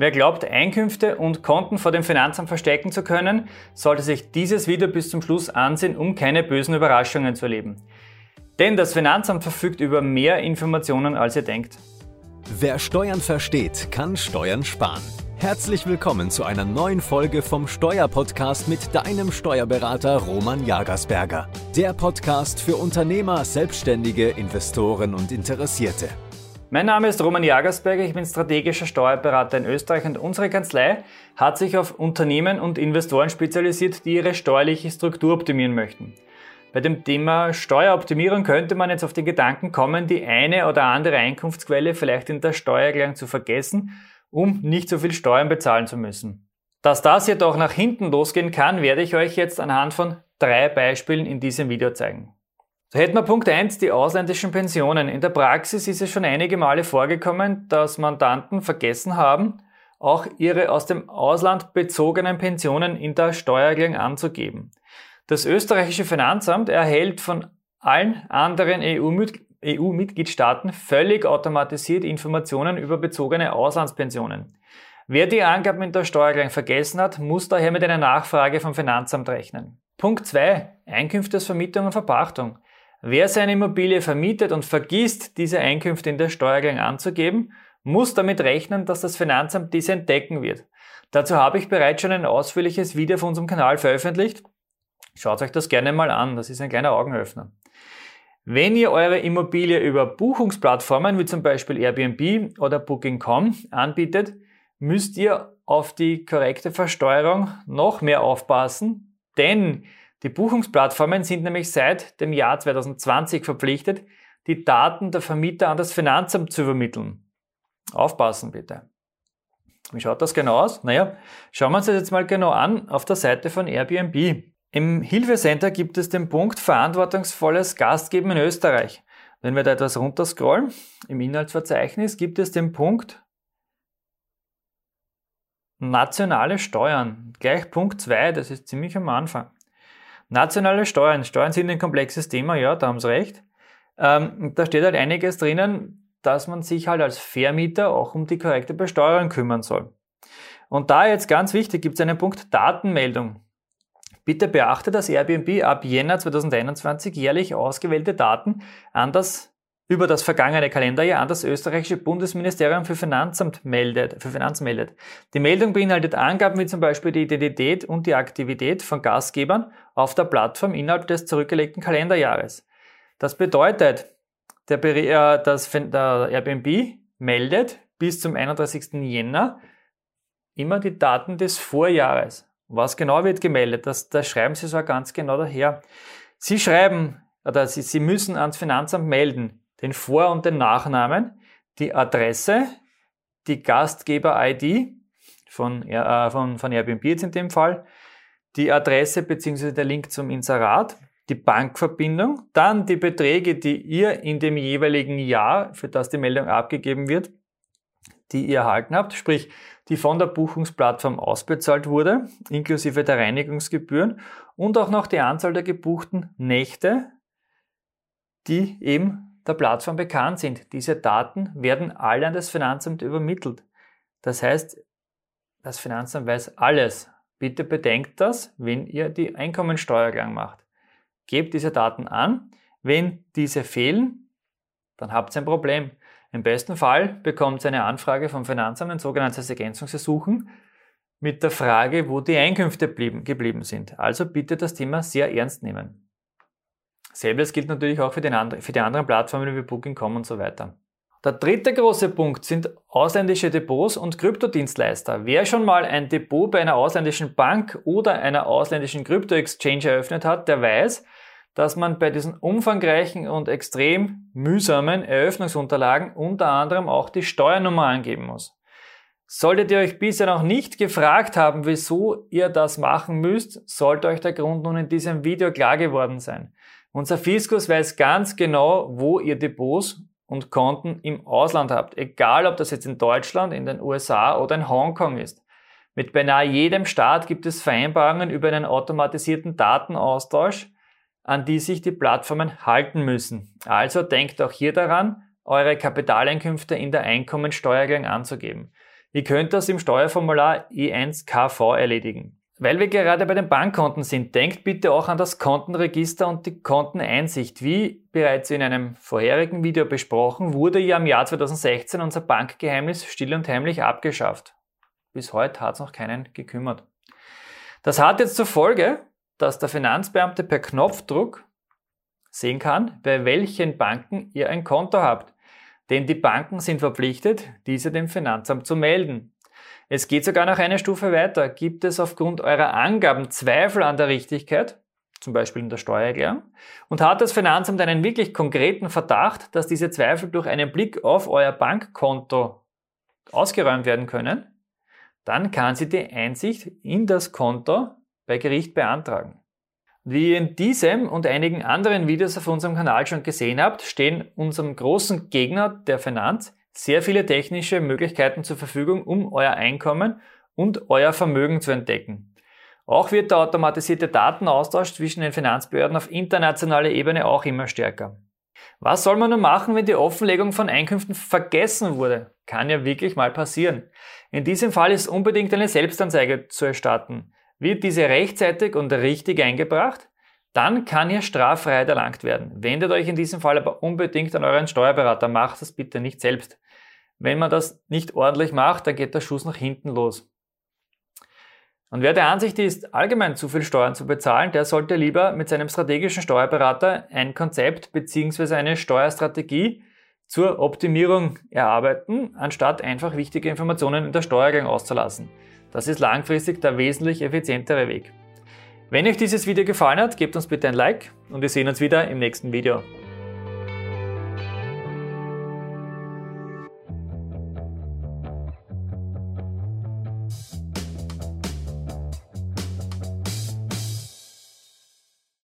Wer glaubt, Einkünfte und Konten vor dem Finanzamt verstecken zu können, sollte sich dieses Video bis zum Schluss ansehen, um keine bösen Überraschungen zu erleben. Denn das Finanzamt verfügt über mehr Informationen, als ihr denkt. Wer Steuern versteht, kann Steuern sparen. Herzlich willkommen zu einer neuen Folge vom Steuerpodcast mit deinem Steuerberater Roman Jagersberger. Der Podcast für Unternehmer, Selbstständige, Investoren und Interessierte. Mein Name ist Roman Jagersberger, ich bin strategischer Steuerberater in Österreich und unsere Kanzlei hat sich auf Unternehmen und Investoren spezialisiert, die ihre steuerliche Struktur optimieren möchten. Bei dem Thema Steueroptimierung könnte man jetzt auf den Gedanken kommen, die eine oder andere Einkunftsquelle vielleicht in der Steuererklärung zu vergessen, um nicht so viel Steuern bezahlen zu müssen. Dass das jedoch nach hinten losgehen kann, werde ich euch jetzt anhand von drei Beispielen in diesem Video zeigen. So hätten wir Punkt 1, die ausländischen Pensionen. In der Praxis ist es schon einige Male vorgekommen, dass Mandanten vergessen haben, auch ihre aus dem Ausland bezogenen Pensionen in der Steuererklärung anzugeben. Das österreichische Finanzamt erhält von allen anderen EU-Mitgliedstaaten völlig automatisiert Informationen über bezogene Auslandspensionen. Wer die Angaben in der Steuererklärung vergessen hat, muss daher mit einer Nachfrage vom Finanzamt rechnen. Punkt 2. Einkünftesvermietung und Verpachtung. Wer seine Immobilie vermietet und vergisst, diese Einkünfte in der Steuererklärung anzugeben, muss damit rechnen, dass das Finanzamt diese entdecken wird. Dazu habe ich bereits schon ein ausführliches Video auf unserem Kanal veröffentlicht. Schaut euch das gerne mal an, das ist ein kleiner Augenöffner. Wenn ihr eure Immobilie über Buchungsplattformen wie zum Beispiel Airbnb oder Booking.com anbietet, müsst ihr auf die korrekte Versteuerung noch mehr aufpassen, denn die Buchungsplattformen sind nämlich seit dem Jahr 2020 verpflichtet, die Daten der Vermieter an das Finanzamt zu übermitteln. Aufpassen bitte. Wie schaut das genau aus? Naja, schauen wir uns das jetzt mal genau an auf der Seite von Airbnb. Im Hilfecenter gibt es den Punkt verantwortungsvolles Gastgeben in Österreich. Wenn wir da etwas runterscrollen, im Inhaltsverzeichnis gibt es den Punkt nationale Steuern. Gleich Punkt 2, das ist ziemlich am Anfang. Nationale Steuern. Steuern sind ein komplexes Thema, ja, da haben Sie recht. Ähm, da steht halt einiges drinnen, dass man sich halt als Vermieter auch um die korrekte Besteuerung kümmern soll. Und da jetzt ganz wichtig, gibt es einen Punkt Datenmeldung. Bitte beachte, dass Airbnb ab Jänner 2021 jährlich ausgewählte Daten an das über das vergangene Kalenderjahr an das österreichische Bundesministerium für Finanzamt meldet, für Finanz meldet. Die Meldung beinhaltet Angaben wie zum Beispiel die Identität und die Aktivität von Gastgebern auf der Plattform innerhalb des zurückgelegten Kalenderjahres. Das bedeutet, der, äh, das, der Airbnb meldet bis zum 31. Jänner immer die Daten des Vorjahres. Was genau wird gemeldet? Das, das schreiben Sie so ganz genau daher. Sie schreiben, oder Sie, Sie müssen ans Finanzamt melden den Vor- und den Nachnamen, die Adresse, die Gastgeber-ID von, äh, von, von Airbnb jetzt in dem Fall, die Adresse bzw. der Link zum Inserat, die Bankverbindung, dann die Beträge, die ihr in dem jeweiligen Jahr, für das die Meldung abgegeben wird, die ihr erhalten habt, sprich die von der Buchungsplattform ausbezahlt wurde, inklusive der Reinigungsgebühren und auch noch die Anzahl der gebuchten Nächte, die eben der Plattform bekannt sind. Diese Daten werden alle an das Finanzamt übermittelt. Das heißt, das Finanzamt weiß alles. Bitte bedenkt das, wenn ihr die Einkommensteuererklärung macht. Gebt diese Daten an. Wenn diese fehlen, dann habt ihr ein Problem. Im besten Fall bekommt ihr eine Anfrage vom Finanzamt, ein sogenanntes Ergänzungsersuchen, mit der Frage, wo die Einkünfte blieben, geblieben sind. Also bitte das Thema sehr ernst nehmen. Selbes gilt natürlich auch für, den, für die anderen Plattformen wie Booking.com und so weiter. Der dritte große Punkt sind ausländische Depots und Kryptodienstleister. Wer schon mal ein Depot bei einer ausländischen Bank oder einer ausländischen Krypto-Exchange eröffnet hat, der weiß, dass man bei diesen umfangreichen und extrem mühsamen Eröffnungsunterlagen unter anderem auch die Steuernummer angeben muss. Solltet ihr euch bisher noch nicht gefragt haben, wieso ihr das machen müsst, sollte euch der Grund nun in diesem Video klar geworden sein. Unser Fiskus weiß ganz genau, wo ihr Depots und Konten im Ausland habt, egal ob das jetzt in Deutschland, in den USA oder in Hongkong ist. Mit beinahe jedem Staat gibt es Vereinbarungen über einen automatisierten Datenaustausch, an die sich die Plattformen halten müssen. Also denkt auch hier daran, eure Kapitaleinkünfte in der Einkommensteuererklärung anzugeben. Ihr könnt das im Steuerformular E1KV erledigen. Weil wir gerade bei den Bankkonten sind, denkt bitte auch an das Kontenregister und die Konteneinsicht. Wie bereits in einem vorherigen Video besprochen, wurde ja im Jahr 2016 unser Bankgeheimnis still und heimlich abgeschafft. Bis heute hat es noch keinen gekümmert. Das hat jetzt zur Folge, dass der Finanzbeamte per Knopfdruck sehen kann, bei welchen Banken ihr ein Konto habt. Denn die Banken sind verpflichtet, diese dem Finanzamt zu melden. Es geht sogar noch eine Stufe weiter. Gibt es aufgrund eurer Angaben Zweifel an der Richtigkeit, zum Beispiel in der Steuererklärung, und hat das Finanzamt einen wirklich konkreten Verdacht, dass diese Zweifel durch einen Blick auf euer Bankkonto ausgeräumt werden können, dann kann sie die Einsicht in das Konto bei Gericht beantragen. Wie ihr in diesem und einigen anderen Videos auf unserem Kanal schon gesehen habt, stehen unserem großen Gegner der Finanz sehr viele technische Möglichkeiten zur Verfügung, um euer Einkommen und euer Vermögen zu entdecken. Auch wird der automatisierte Datenaustausch zwischen den Finanzbehörden auf internationaler Ebene auch immer stärker. Was soll man nun machen, wenn die Offenlegung von Einkünften vergessen wurde? Kann ja wirklich mal passieren. In diesem Fall ist unbedingt eine Selbstanzeige zu erstatten. Wird diese rechtzeitig und richtig eingebracht? dann kann hier Straffreiheit erlangt werden. Wendet euch in diesem Fall aber unbedingt an euren Steuerberater. Macht das bitte nicht selbst. Wenn man das nicht ordentlich macht, dann geht der Schuss nach hinten los. Und wer der Ansicht ist, allgemein zu viel Steuern zu bezahlen, der sollte lieber mit seinem strategischen Steuerberater ein Konzept bzw. eine Steuerstrategie zur Optimierung erarbeiten, anstatt einfach wichtige Informationen in der Steuererklärung auszulassen. Das ist langfristig der wesentlich effizientere Weg. Wenn euch dieses Video gefallen hat, gebt uns bitte ein Like und wir sehen uns wieder im nächsten Video.